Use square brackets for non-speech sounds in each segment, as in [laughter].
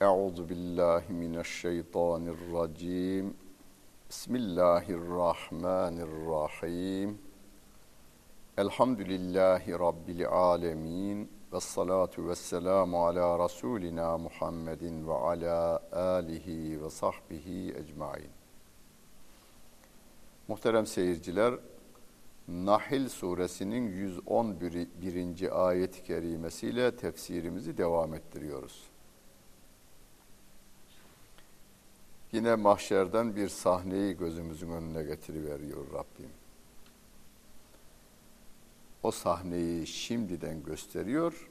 Euzu billahi mineşşeytanirracim. Bismillahirrahmanirrahim. Elhamdülillahi rabbil alamin. Ve salatu ve selamu ala Resulina Muhammedin ve ala alihi ve sahbihi ecmain. Muhterem seyirciler, Nahil suresinin 111. ayet-i kerimesiyle tefsirimizi devam ettiriyoruz. Yine mahşerden bir sahneyi gözümüzün önüne getiriveriyor Rabbim. O sahneyi şimdiden gösteriyor.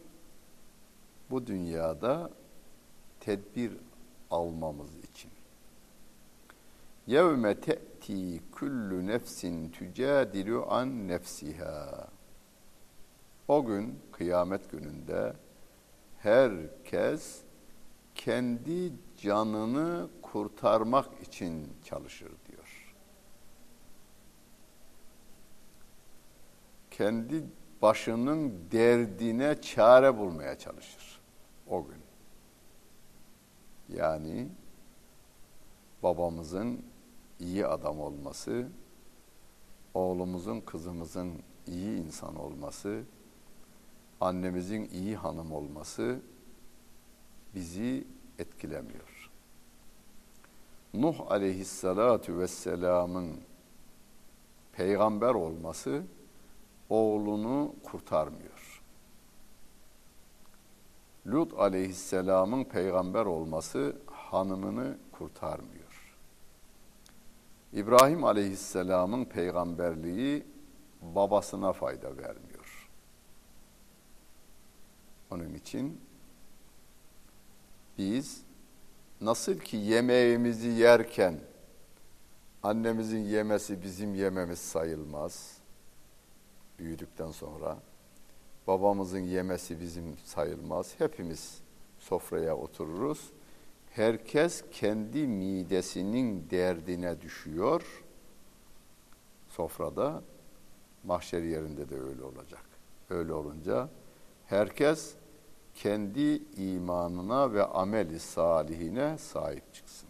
Bu dünyada tedbir almamız için. Yevme te'ti kullu nefsin tücadilu an nefsiha. O gün kıyamet gününde herkes kendi canını kurtarmak için çalışır diyor. Kendi başının derdine çare bulmaya çalışır o gün. Yani babamızın iyi adam olması, oğlumuzun, kızımızın iyi insan olması, annemizin iyi hanım olması bizi etkilemiyor. Nuh aleyhissalatu vesselamın peygamber olması oğlunu kurtarmıyor. Lut aleyhisselamın peygamber olması hanımını kurtarmıyor. İbrahim aleyhisselamın peygamberliği babasına fayda vermiyor. Onun için biz nasıl ki yemeğimizi yerken annemizin yemesi bizim yememiz sayılmaz büyüdükten sonra babamızın yemesi bizim sayılmaz. Hepimiz sofraya otururuz. Herkes kendi midesinin derdine düşüyor. Sofrada mahşer yerinde de öyle olacak. Öyle olunca herkes kendi imanına ve ameli salihine sahip çıksın.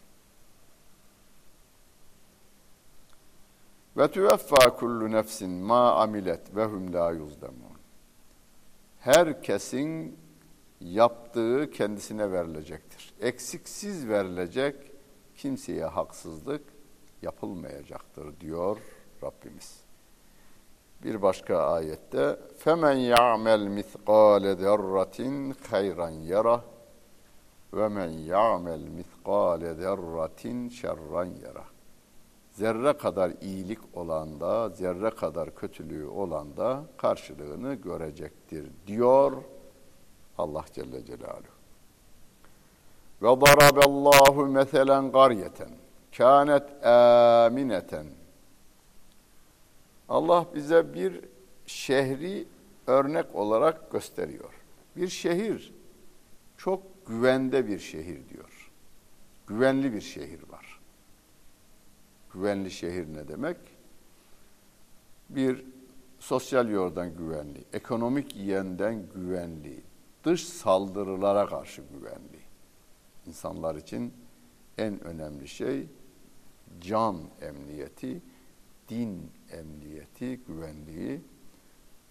Ve tüveffa kullu nefsin ma amilet ve hum la yuzlemun. Herkesin yaptığı kendisine verilecektir. Eksiksiz verilecek, kimseye haksızlık yapılmayacaktır diyor Rabbimiz. Bir başka ayette femen ya'mel miskale zerratin hayran yara ve men ya'mel miskale zerratin şerran yara. Zerre kadar iyilik olan da, zerre kadar kötülüğü olan da karşılığını görecektir diyor Allah Celle Celaluhu. Ve daraballahu meselen qaryeten kânet âmineten Allah bize bir şehri örnek olarak gösteriyor. Bir şehir çok güvende bir şehir diyor. Güvenli bir şehir var. Güvenli şehir ne demek? Bir sosyal yoldan güvenli, ekonomik yönden güvenli, dış saldırılara karşı güvenli. İnsanlar için en önemli şey can emniyeti, din emniyeti, güvenliği,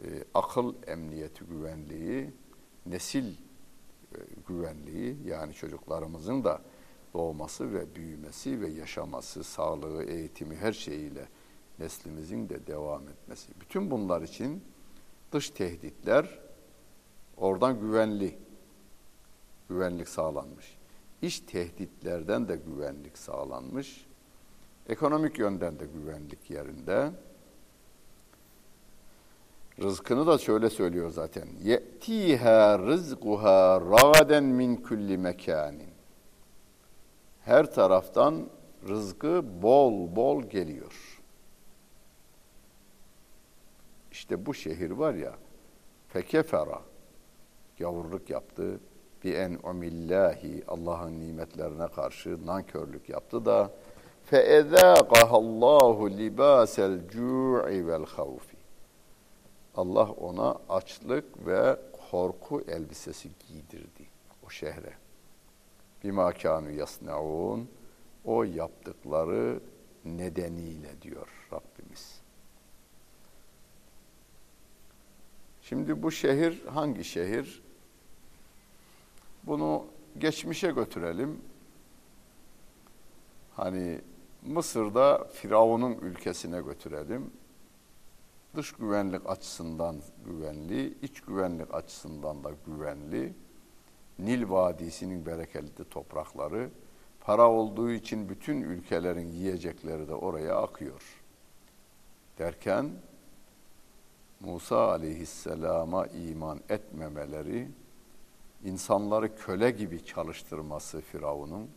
e, akıl emniyeti güvenliği, nesil e, güvenliği yani çocuklarımızın da doğması ve büyümesi ve yaşaması, sağlığı, eğitimi her şeyiyle neslimizin de devam etmesi. Bütün bunlar için dış tehditler oradan güvenli, güvenlik sağlanmış. İç tehditlerden de güvenlik sağlanmış. Ekonomik yönden de güvenlik yerinde. Rızkını da şöyle söylüyor zaten. Ye'tiha rizquha ragaden min kulli mekanin. Her taraftan rızkı bol bol geliyor. İşte bu şehir var ya fekefera gavurluk yaptı. Bi en umillahi Allah'ın nimetlerine karşı nankörlük yaptı da ezaqahallahu libasel cu'i vel havfi. Allah ona açlık ve korku elbisesi giydirdi o şehre. bima kanu yasnaun o yaptıkları nedeniyle diyor Rabbimiz. Şimdi bu şehir hangi şehir? Bunu geçmişe götürelim. Hani Mısır'da Firavun'un ülkesine götürelim. Dış güvenlik açısından güvenli, iç güvenlik açısından da güvenli. Nil Vadisi'nin bereketli toprakları, para olduğu için bütün ülkelerin yiyecekleri de oraya akıyor. Derken Musa aleyhisselama iman etmemeleri, insanları köle gibi çalıştırması Firavun'un,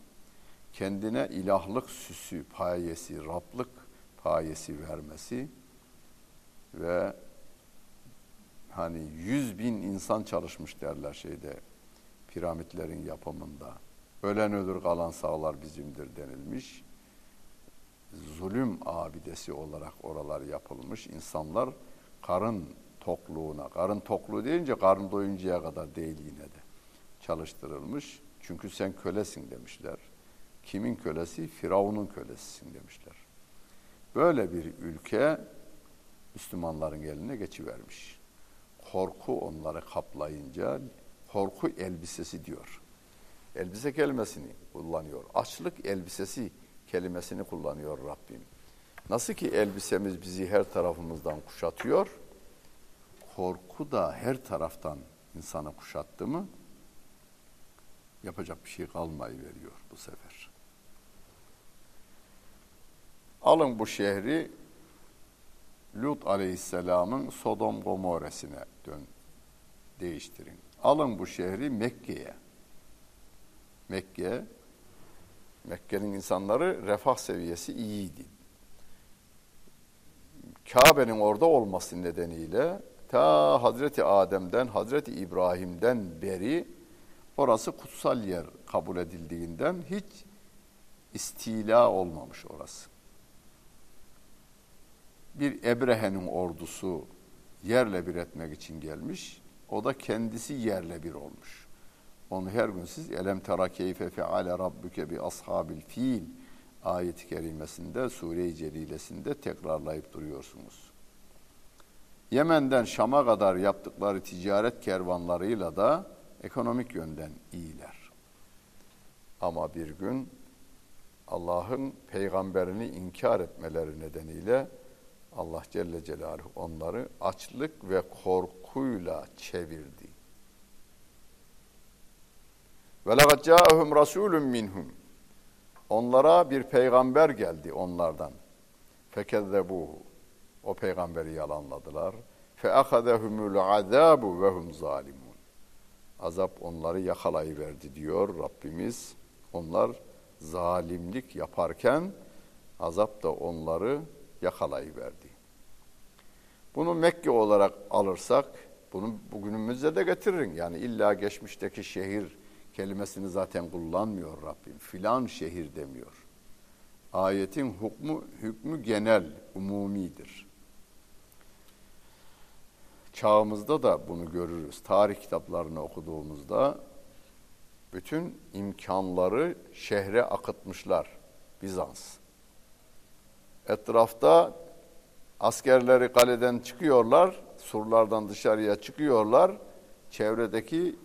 kendine ilahlık süsü, payesi, Rablık payesi vermesi ve hani yüz bin insan çalışmış derler şeyde piramitlerin yapımında. Ölen ölür kalan sağlar bizimdir denilmiş. Zulüm abidesi olarak oralar yapılmış. İnsanlar karın tokluğuna, karın tokluğu deyince karın doyuncaya kadar değil yine de çalıştırılmış. Çünkü sen kölesin demişler. Kimin kölesi? Firavun'un kölesisin demişler. Böyle bir ülke Müslümanların eline geçivermiş. Korku onları kaplayınca korku elbisesi diyor. Elbise kelimesini kullanıyor. Açlık elbisesi kelimesini kullanıyor Rabbim. Nasıl ki elbisemiz bizi her tarafımızdan kuşatıyor, korku da her taraftan insanı kuşattı mı yapacak bir şey kalmayı veriyor bu sefer. Alın bu şehri Lut aleyhisselamın Sodom Gomorresine dön, değiştirin. Alın bu şehri Mekke'ye. Mekke, Mekke'nin insanları refah seviyesi iyiydi. Kabe'nin orada olması nedeniyle ta Hazreti Adem'den, Hazreti İbrahim'den beri orası kutsal yer kabul edildiğinden hiç istila olmamış orası. Bir Ebrehe'nin ordusu yerle bir etmek için gelmiş. O da kendisi yerle bir olmuş. Onu her gün siz elem tera keyfe feale rabbuke bi ashabil fil ayet-i kerimesinde Sure-i Celilesinde tekrarlayıp duruyorsunuz. Yemen'den Şam'a kadar yaptıkları ticaret kervanlarıyla da ekonomik yönden iyiler. Ama bir gün Allah'ın peygamberini inkar etmeleri nedeniyle Allah Celle Celaluhu onları açlık ve korkuyla çevirdi. Ve laqad ca'ahum rasulun minhum. Onlara bir peygamber geldi onlardan. Fekezzebuhu. O peygamberi yalanladılar. Fe ahadehumul azabu ve hum zalimun. Azap onları yakalayıverdi diyor Rabbimiz. Onlar zalimlik yaparken azap da onları yakalayıverdi. Bunu Mekke olarak alırsak, bunu bugünümüzde de getirin. Yani illa geçmişteki şehir kelimesini zaten kullanmıyor Rabbim. Filan şehir demiyor. Ayetin hukmu, hükmü genel, umumidir. Çağımızda da bunu görürüz. Tarih kitaplarını okuduğumuzda bütün imkanları şehre akıtmışlar Bizans. Etrafta askerleri kaleden çıkıyorlar, surlardan dışarıya çıkıyorlar. Çevredeki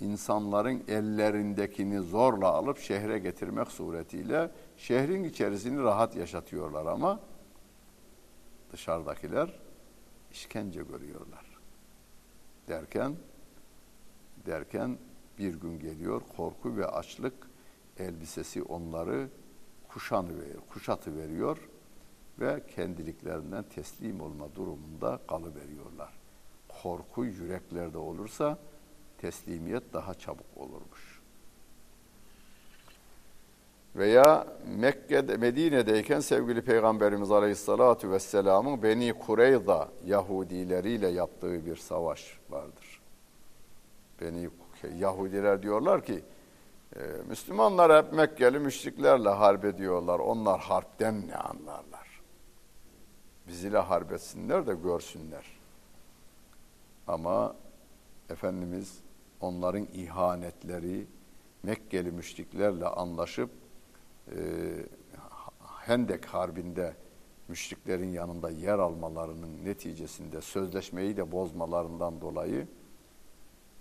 insanların ellerindekini zorla alıp şehre getirmek suretiyle şehrin içerisini rahat yaşatıyorlar ama dışarıdakiler işkence görüyorlar. Derken derken bir gün geliyor korku ve açlık elbisesi onları kuşanı kuşatı veriyor ve kendiliklerinden teslim olma durumunda kalıveriyorlar. Korku yüreklerde olursa teslimiyet daha çabuk olurmuş. Veya Mekke'de, Medine'deyken sevgili Peygamberimiz Aleyhisselatü Vesselam'ın Beni Kureyza Yahudileriyle yaptığı bir savaş vardır. Beni Yahudiler diyorlar ki e, Müslümanlar hep Mekkeli müşriklerle harp ediyorlar. Onlar harpten ne anlarlar? Biz ile harp etsinler de görsünler. Ama Efendimiz onların ihanetleri, Mekkeli müşriklerle anlaşıp e, Hendek Harbi'nde müşriklerin yanında yer almalarının neticesinde sözleşmeyi de bozmalarından dolayı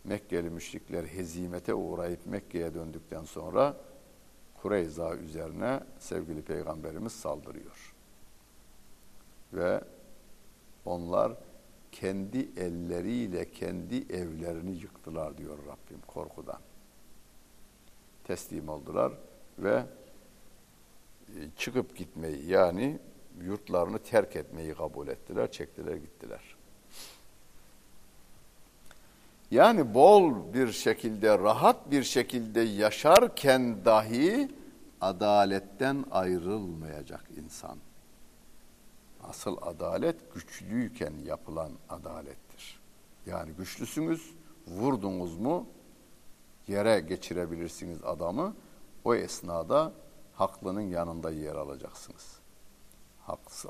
Mekkeli müşrikler hezimete uğrayıp Mekke'ye döndükten sonra Kureyza üzerine sevgili peygamberimiz saldırıyor. Ve onlar kendi elleriyle kendi evlerini yıktılar diyor Rabbim korkudan. Teslim oldular ve e, çıkıp gitmeyi yani yurtlarını terk etmeyi kabul ettiler, çektiler gittiler. Yani bol bir şekilde, rahat bir şekilde yaşarken dahi adaletten ayrılmayacak insan. Asıl adalet güçlüyken yapılan adalettir. Yani güçlüsünüz, vurdunuz mu yere geçirebilirsiniz adamı. O esnada haklının yanında yer alacaksınız.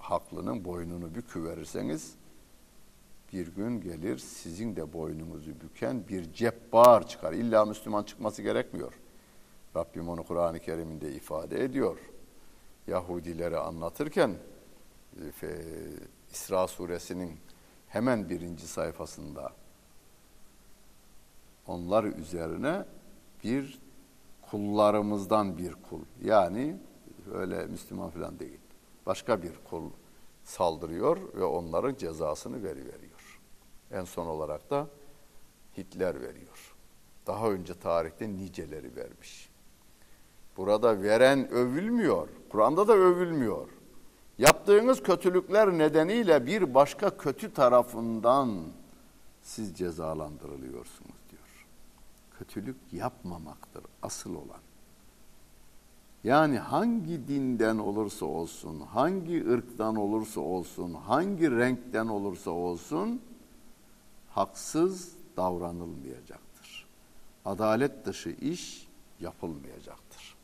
haklının boynunu büküverirseniz bir gün gelir sizin de boynunuzu büken bir cebbar çıkar. İlla Müslüman çıkması gerekmiyor. Rabbim onu Kur'an-ı Kerim'inde ifade ediyor. Yahudileri anlatırken e, İsra suresinin hemen birinci sayfasında onlar üzerine bir kullarımızdan bir kul yani öyle Müslüman falan değil başka bir kul saldırıyor ve onların cezasını veriveriyor. En son olarak da Hitler veriyor. Daha önce tarihte niceleri vermiş. Burada veren övülmüyor. Kur'an'da da övülmüyor. Yaptığınız kötülükler nedeniyle bir başka kötü tarafından siz cezalandırılıyorsunuz diyor. Kötülük yapmamaktır asıl olan. Yani hangi dinden olursa olsun, hangi ırktan olursa olsun, hangi renkten olursa olsun haksız davranılmayacaktır. Adalet dışı iş yapılmayacaktır.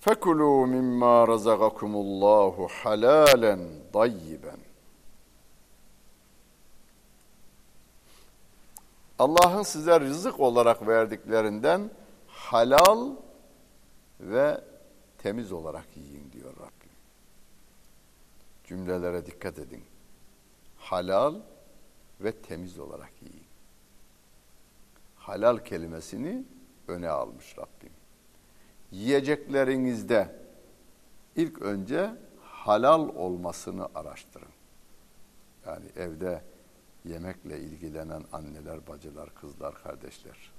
Fekulu mimma razakakumullahu halalen dayyiben. Allah'ın size rızık olarak verdiklerinden halal ve temiz olarak yiyin. Cümlelere dikkat edin. Halal ve temiz olarak yiyin. Halal kelimesini öne almış Rabbim. Yiyeceklerinizde ilk önce halal olmasını araştırın. Yani evde yemekle ilgilenen anneler, bacılar, kızlar, kardeşler.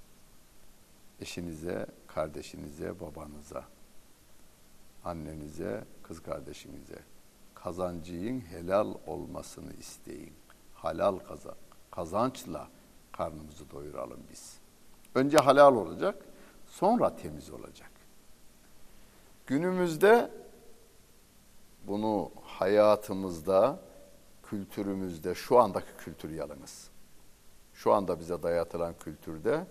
Eşinize, kardeşinize, babanıza, annenize, kız kardeşinize kazancının helal olmasını isteyin. Halal kazan, kazançla karnımızı doyuralım biz. Önce halal olacak, sonra temiz olacak. Günümüzde bunu hayatımızda kültürümüzde şu andaki kültür yalınız. Şu anda bize dayatılan kültürde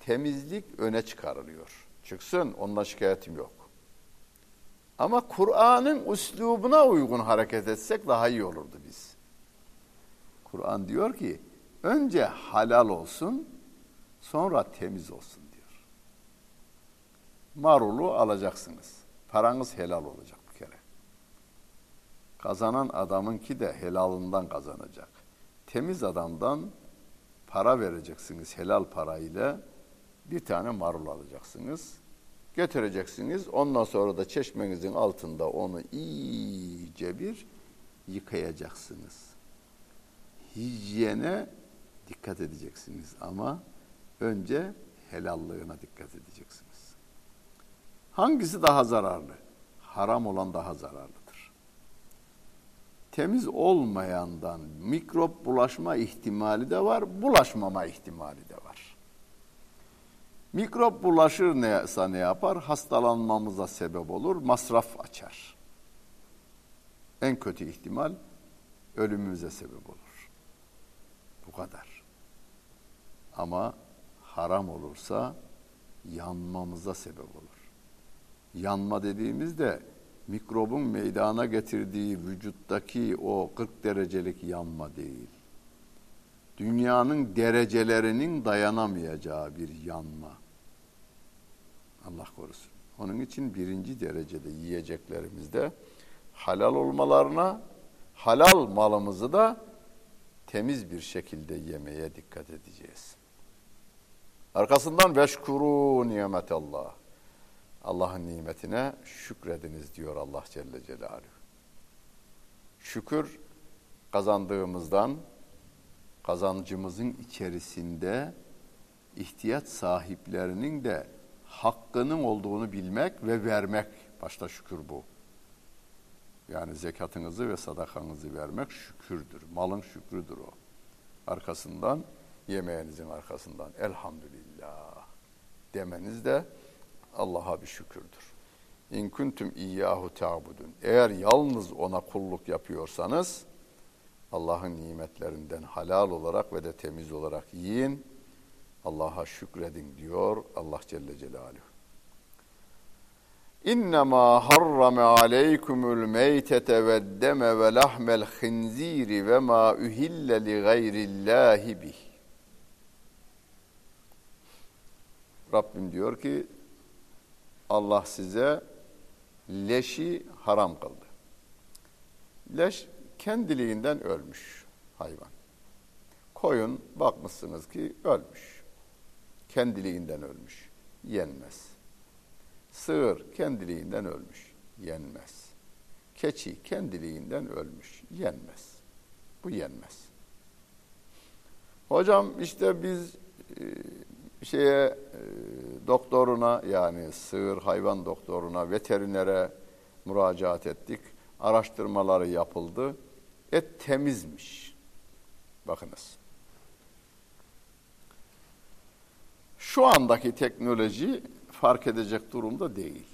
temizlik öne çıkarılıyor. Çıksın onunla şikayetim yok. Ama Kur'an'ın üslubuna uygun hareket etsek daha iyi olurdu biz. Kur'an diyor ki önce halal olsun sonra temiz olsun diyor. Marulu alacaksınız. Paranız helal olacak. Kazanan adamınki de helalından kazanacak. Temiz adamdan para vereceksiniz helal parayla bir tane marul alacaksınız. Getireceksiniz. Ondan sonra da çeşmenizin altında onu iyice bir yıkayacaksınız. Hijyene dikkat edeceksiniz ama önce helallığına dikkat edeceksiniz. Hangisi daha zararlı? Haram olan daha zararlı temiz olmayandan mikrop bulaşma ihtimali de var, bulaşmama ihtimali de. Mikrop bulaşır neyse ne yapar? Hastalanmamıza sebep olur, masraf açar. En kötü ihtimal ölümümüze sebep olur. Bu kadar. Ama haram olursa yanmamıza sebep olur. Yanma dediğimizde mikrobun meydana getirdiği vücuttaki o 40 derecelik yanma değil. dünyanın derecelerinin dayanamayacağı bir yanma. Allah korusun. Onun için birinci derecede yiyeceklerimizde halal olmalarına, halal malımızı da temiz bir şekilde yemeye dikkat edeceğiz. Arkasından veşkuru nimetallah. Allah'ın nimetine şükrediniz diyor Allah Celle Celaluhu. Şükür kazandığımızdan kazancımızın içerisinde ihtiyaç sahiplerinin de hakkının olduğunu bilmek ve vermek. Başta şükür bu. Yani zekatınızı ve sadakanızı vermek şükürdür. Malın şükrüdür o. Arkasından, yemeğinizin arkasından elhamdülillah demeniz de Allah'a bir şükürdür. İn kuntum iyyahu ta'budun. Eğer yalnız ona kulluk yapıyorsanız Allah'ın nimetlerinden halal olarak ve de temiz olarak yiyin. Allah'a şükredin diyor Allah Celle Celaluhu. İnnemâ harrame aleykumul meytete ve deme ve lahmel khinziri ve ma uhille li gayrillâhi bih. Rabbim diyor ki Allah size leşi haram kıldı. Leş kendiliğinden ölmüş hayvan. Koyun bakmışsınız ki ölmüş. Kendiliğinden ölmüş. Yenmez. Sığır kendiliğinden ölmüş. Yenmez. Keçi kendiliğinden ölmüş. Yenmez. Bu yenmez. Hocam işte biz e, şeye e, doktoruna yani sığır hayvan doktoruna, veterinere müracaat ettik. Araştırmaları yapıldı. Et temizmiş. Bakınız. Şu andaki teknoloji fark edecek durumda değil.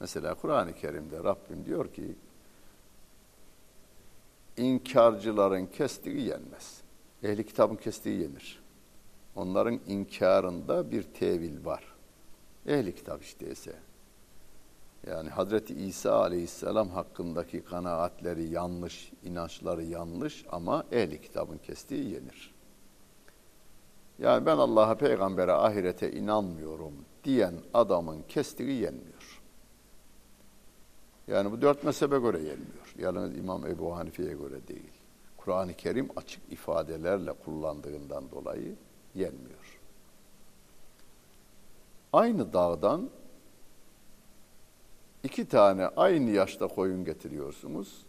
Mesela Kur'an-ı Kerim'de Rabbim diyor ki inkarcıların kestiği yenmez. Ehli kitabın kestiği yenir. Onların inkarında bir tevil var. Ehli kitap işte ise. Yani Hazreti İsa aleyhisselam hakkındaki kanaatleri yanlış, inançları yanlış ama ehli kitabın kestiği yenir. Yani ben Allah'a, peygambere, ahirete inanmıyorum diyen adamın kestiği yenmiyor. Yani bu dört mezhebe göre yenmiyor. Yalnız İmam Ebu Hanife'ye göre değil. Kur'an-ı Kerim açık ifadelerle kullandığından dolayı yenmiyor. Aynı dağdan iki tane aynı yaşta koyun getiriyorsunuz.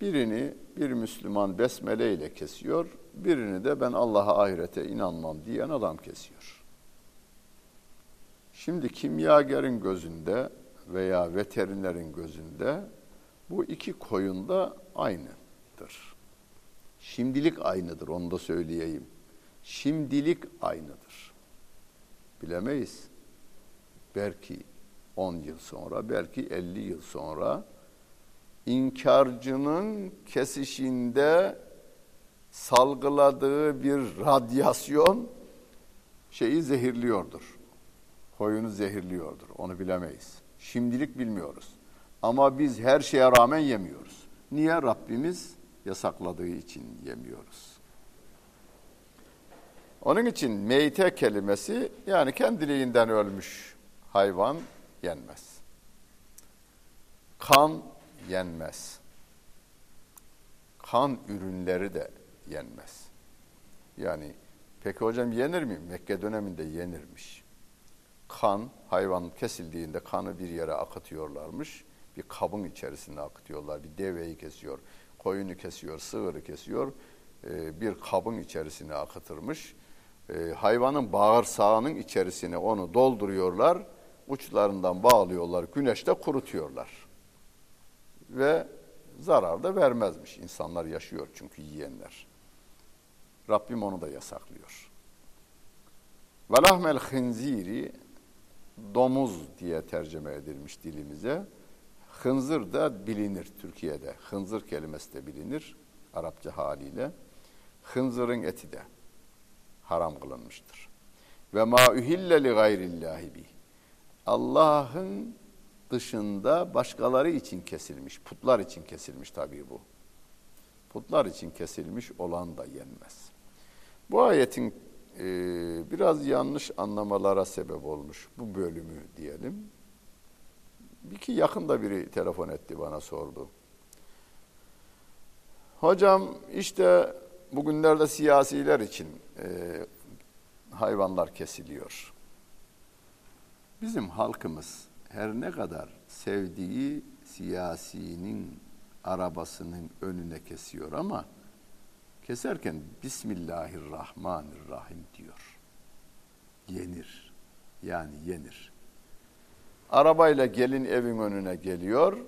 Birini bir Müslüman besmele ile kesiyor, birini de ben Allah'a ahirete inanmam diyen adam kesiyor. Şimdi kimyagerin gözünde veya veterinerin gözünde bu iki koyun da aynıdır. Şimdilik aynıdır, onu da söyleyeyim. Şimdilik aynıdır. Bilemeyiz. Belki 10 yıl sonra, belki 50 yıl sonra inkarcının kesişinde salgıladığı bir radyasyon şeyi zehirliyordur. Koyunu zehirliyordur. Onu bilemeyiz. Şimdilik bilmiyoruz. Ama biz her şeye rağmen yemiyoruz. Niye? Rabbimiz yasakladığı için yemiyoruz. Onun için meyte kelimesi yani kendiliğinden ölmüş hayvan yenmez. Kan yenmez. Kan ürünleri de yenmez. Yani peki hocam yenir mi? Mekke döneminde yenirmiş. Kan, hayvan kesildiğinde kanı bir yere akıtıyorlarmış. Bir kabın içerisinde akıtıyorlar. Bir deveyi kesiyor, koyunu kesiyor, sığırı kesiyor. Ee, bir kabın içerisine akıtırmış. Ee, hayvanın bağırsağının içerisine onu dolduruyorlar. Uçlarından bağlıyorlar, güneşte kurutuyorlar. Ve zarar da vermezmiş. İnsanlar yaşıyor çünkü yiyenler. Rabbim onu da yasaklıyor. Velahmel hınziri domuz diye tercüme edilmiş dilimize. Hınzır da bilinir Türkiye'de. Hınzır kelimesi de bilinir Arapça haliyle. Hınzırın eti de haram kılınmıştır. Ve ma uhille li gayrillahi bih. Allah'ın dışında başkaları için kesilmiş, putlar için kesilmiş tabii bu. Putlar için kesilmiş olan da yenmez. Bu ayetin e, biraz yanlış anlamalara sebep olmuş bu bölümü diyelim. Bir ki yakında biri telefon etti bana sordu. Hocam işte bugünlerde siyasiler için e, hayvanlar kesiliyor. Bizim halkımız her ne kadar sevdiği siyasinin arabasının önüne kesiyor ama keserken Bismillahirrahmanirrahim diyor. Yenir. Yani yenir. Arabayla gelin evin önüne geliyor.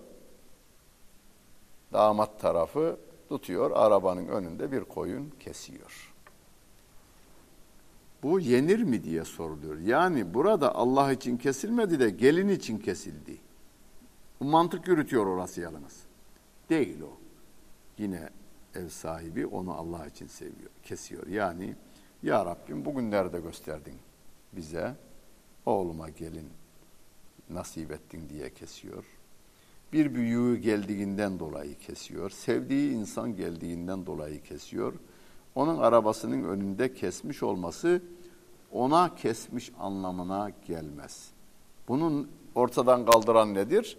Damat tarafı tutuyor arabanın önünde bir koyun kesiyor. Bu yenir mi diye soruluyor. Yani burada Allah için kesilmedi de gelin için kesildi. Bu mantık yürütüyor orası yalnız. Değil o. Yine ev sahibi onu Allah için seviyor, kesiyor. Yani ya Rabbim bugünlerde gösterdin bize oğluma gelin nasip ettin diye kesiyor. Bir büyüğü geldiğinden dolayı kesiyor. Sevdiği insan geldiğinden dolayı kesiyor. Onun arabasının önünde kesmiş olması ona kesmiş anlamına gelmez. Bunun ortadan kaldıran nedir?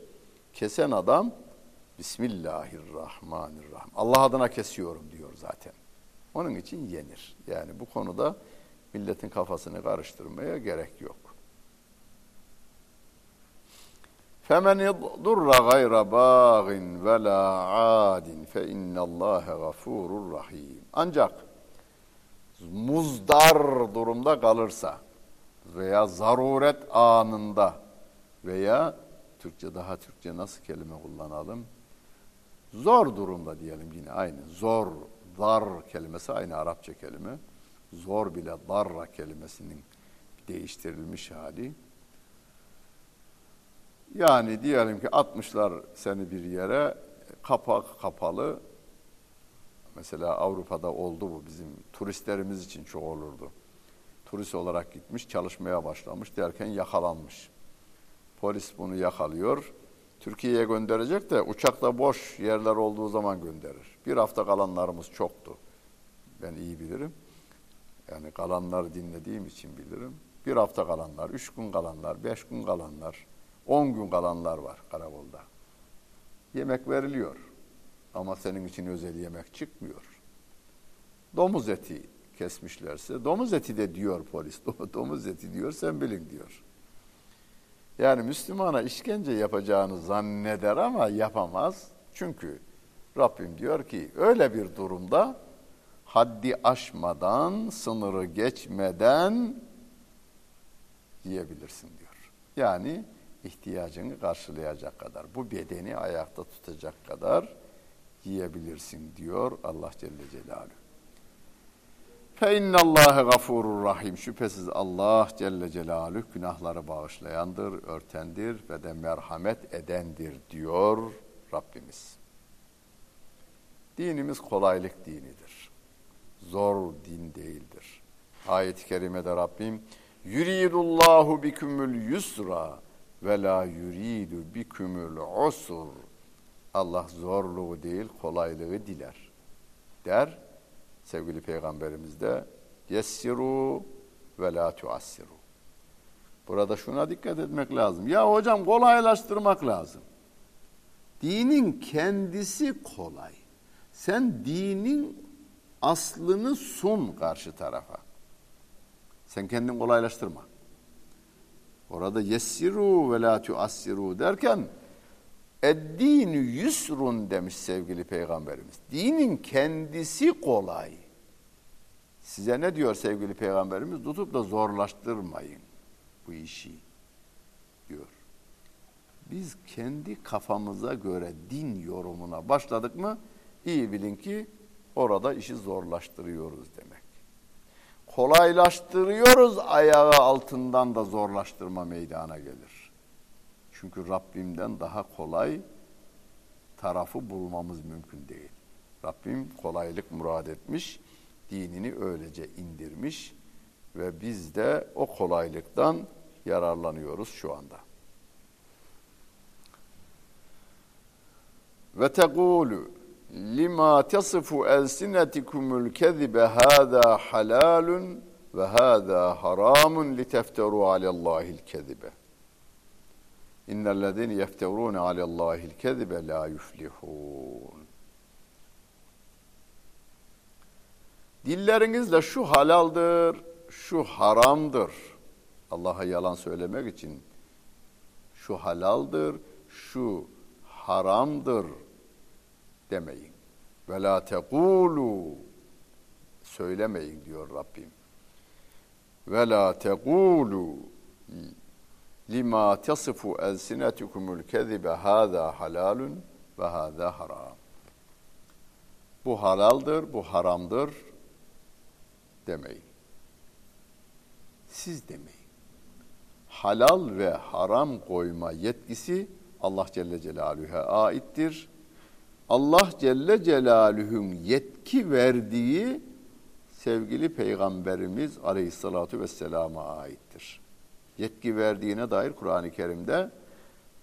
Kesen adam Bismillahirrahmanirrahim. Allah adına kesiyorum diyor zaten. Onun için yenir. Yani bu konuda milletin kafasını karıştırmaya gerek yok. فَمَنْ يَضْرَ غَيْرَ بَاغٍ وَلَا عَادٍ فَاِنَّ اللّٰهَ غَفُورٌ رَحِيمٌ Ancak muzdar durumda kalırsa veya zaruret anında veya Türkçe daha Türkçe nasıl kelime kullanalım? Zor durumda diyelim yine aynı. Zor, dar kelimesi aynı Arapça kelime. Zor bile darra kelimesinin değiştirilmiş hali. Yani diyelim ki atmışlar seni bir yere kapak kapalı. Mesela Avrupa'da oldu bu bizim turistlerimiz için çok olurdu. Turist olarak gitmiş çalışmaya başlamış derken yakalanmış. Polis bunu yakalıyor. Türkiye'ye gönderecek de uçakta boş yerler olduğu zaman gönderir. Bir hafta kalanlarımız çoktu. Ben iyi bilirim. Yani kalanları dinlediğim için bilirim. Bir hafta kalanlar, üç gün kalanlar, beş gün kalanlar, on gün kalanlar var karakolda. Yemek veriliyor. Ama senin için özel yemek çıkmıyor. Domuz eti kesmişlerse, domuz eti de diyor polis. [laughs] Domuz eti diyor, sen bilin diyor. Yani Müslümana işkence yapacağını zanneder ama yapamaz. Çünkü Rabbim diyor ki öyle bir durumda haddi aşmadan, sınırı geçmeden yiyebilirsin diyor. Yani ihtiyacını karşılayacak kadar, bu bedeni ayakta tutacak kadar yiyebilirsin diyor Allah Celle Celaluhu. Fe innallâhe gafurur rahim. Şüphesiz Allah Celle Celaluhu günahları bağışlayandır, örtendir ve de merhamet edendir diyor Rabbimiz. Dinimiz kolaylık dinidir. Zor din değildir. Ayet-i kerimede Rabbim Yuridullahu bikümül yusra ve la yuridu bikümül usur. Allah zorluğu değil kolaylığı diler. Der sevgili peygamberimiz de yessiru ve la tuassiru. Burada şuna dikkat etmek lazım. Ya hocam kolaylaştırmak lazım. Dinin kendisi kolay. Sen dinin aslını sun karşı tarafa. Sen kendin kolaylaştırma. Orada yessiru ve la tuassiru derken Eddinü yusrun demiş sevgili peygamberimiz. Dinin kendisi kolay. Size ne diyor sevgili peygamberimiz? Tutup da zorlaştırmayın bu işi diyor. Biz kendi kafamıza göre din yorumuna başladık mı iyi bilin ki orada işi zorlaştırıyoruz demek. Kolaylaştırıyoruz ayağı altından da zorlaştırma meydana gelir. Çünkü Rabbimden daha kolay tarafı bulmamız mümkün değil. Rabbim kolaylık murad etmiş, dinini öylece indirmiş ve biz de o kolaylıktan yararlanıyoruz şu anda. Ve tegulu lima tasifu elsinetikumul kezibe hâzâ halâlun ve hâzâ harâmun litefterû alellâhil kezibe. İnnellezîne yefterûne alellâhil kezibe lâ yuflihûn. Dillerinizle şu halaldır, şu haramdır. Allah'a yalan söylemek için şu halaldır, şu haramdır demeyin. Ve la tekulu söylemeyin diyor Rabbim. Ve la tekulu lima tasifu elsinetukumul kezibe hâzâ halalun ve hâzâ haram. Bu halaldır, bu haramdır demeyin. Siz demeyin. Halal ve haram koyma yetkisi Allah Celle Celaluhu'ya aittir. Allah Celle Celaluhu'nun yetki verdiği sevgili Peygamberimiz Aleyhissalatu Vesselam'a aittir. Yetki verdiğine dair Kur'an-ı Kerim'de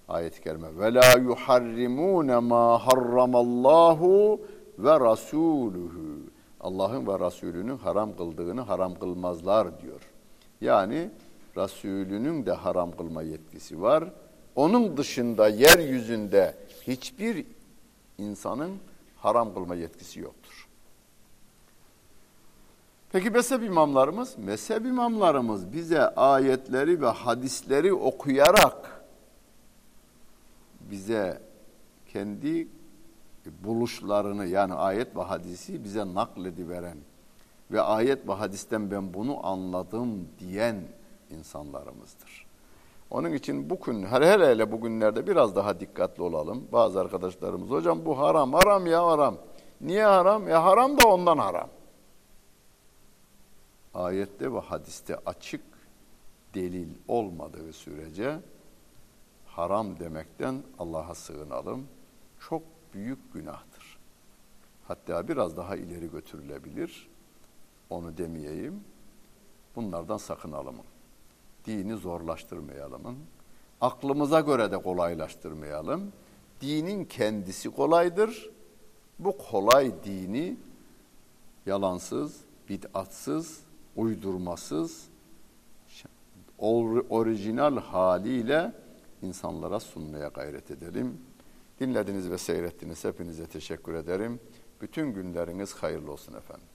ayet-i kerime ve la yuharrimune ma harramallahu ve rasuluhu Allah'ın ve Resulünün haram kıldığını haram kılmazlar diyor. Yani Resulünün de haram kılma yetkisi var. Onun dışında yeryüzünde hiçbir insanın haram kılma yetkisi yoktur. Peki mezhep imamlarımız? Mezhep imamlarımız bize ayetleri ve hadisleri okuyarak bize kendi buluşlarını yani ayet ve hadisi bize naklediveren ve ayet ve hadisten ben bunu anladım diyen insanlarımızdır. Onun için bugün hele hele bugünlerde biraz daha dikkatli olalım. Bazı arkadaşlarımız hocam bu haram haram ya haram. Niye haram? Ya haram da ondan haram. Ayette ve hadiste açık delil olmadığı sürece haram demekten Allah'a sığınalım. Çok büyük günahtır. Hatta biraz daha ileri götürülebilir. Onu demeyeyim. Bunlardan sakınalım. Dini zorlaştırmayalım. Aklımıza göre de kolaylaştırmayalım. Dinin kendisi kolaydır. Bu kolay dini yalansız, bid'atsız, uydurmasız, orijinal haliyle insanlara sunmaya gayret edelim. Dinlediniz ve seyrettiniz. Hepinize teşekkür ederim. Bütün günleriniz hayırlı olsun efendim.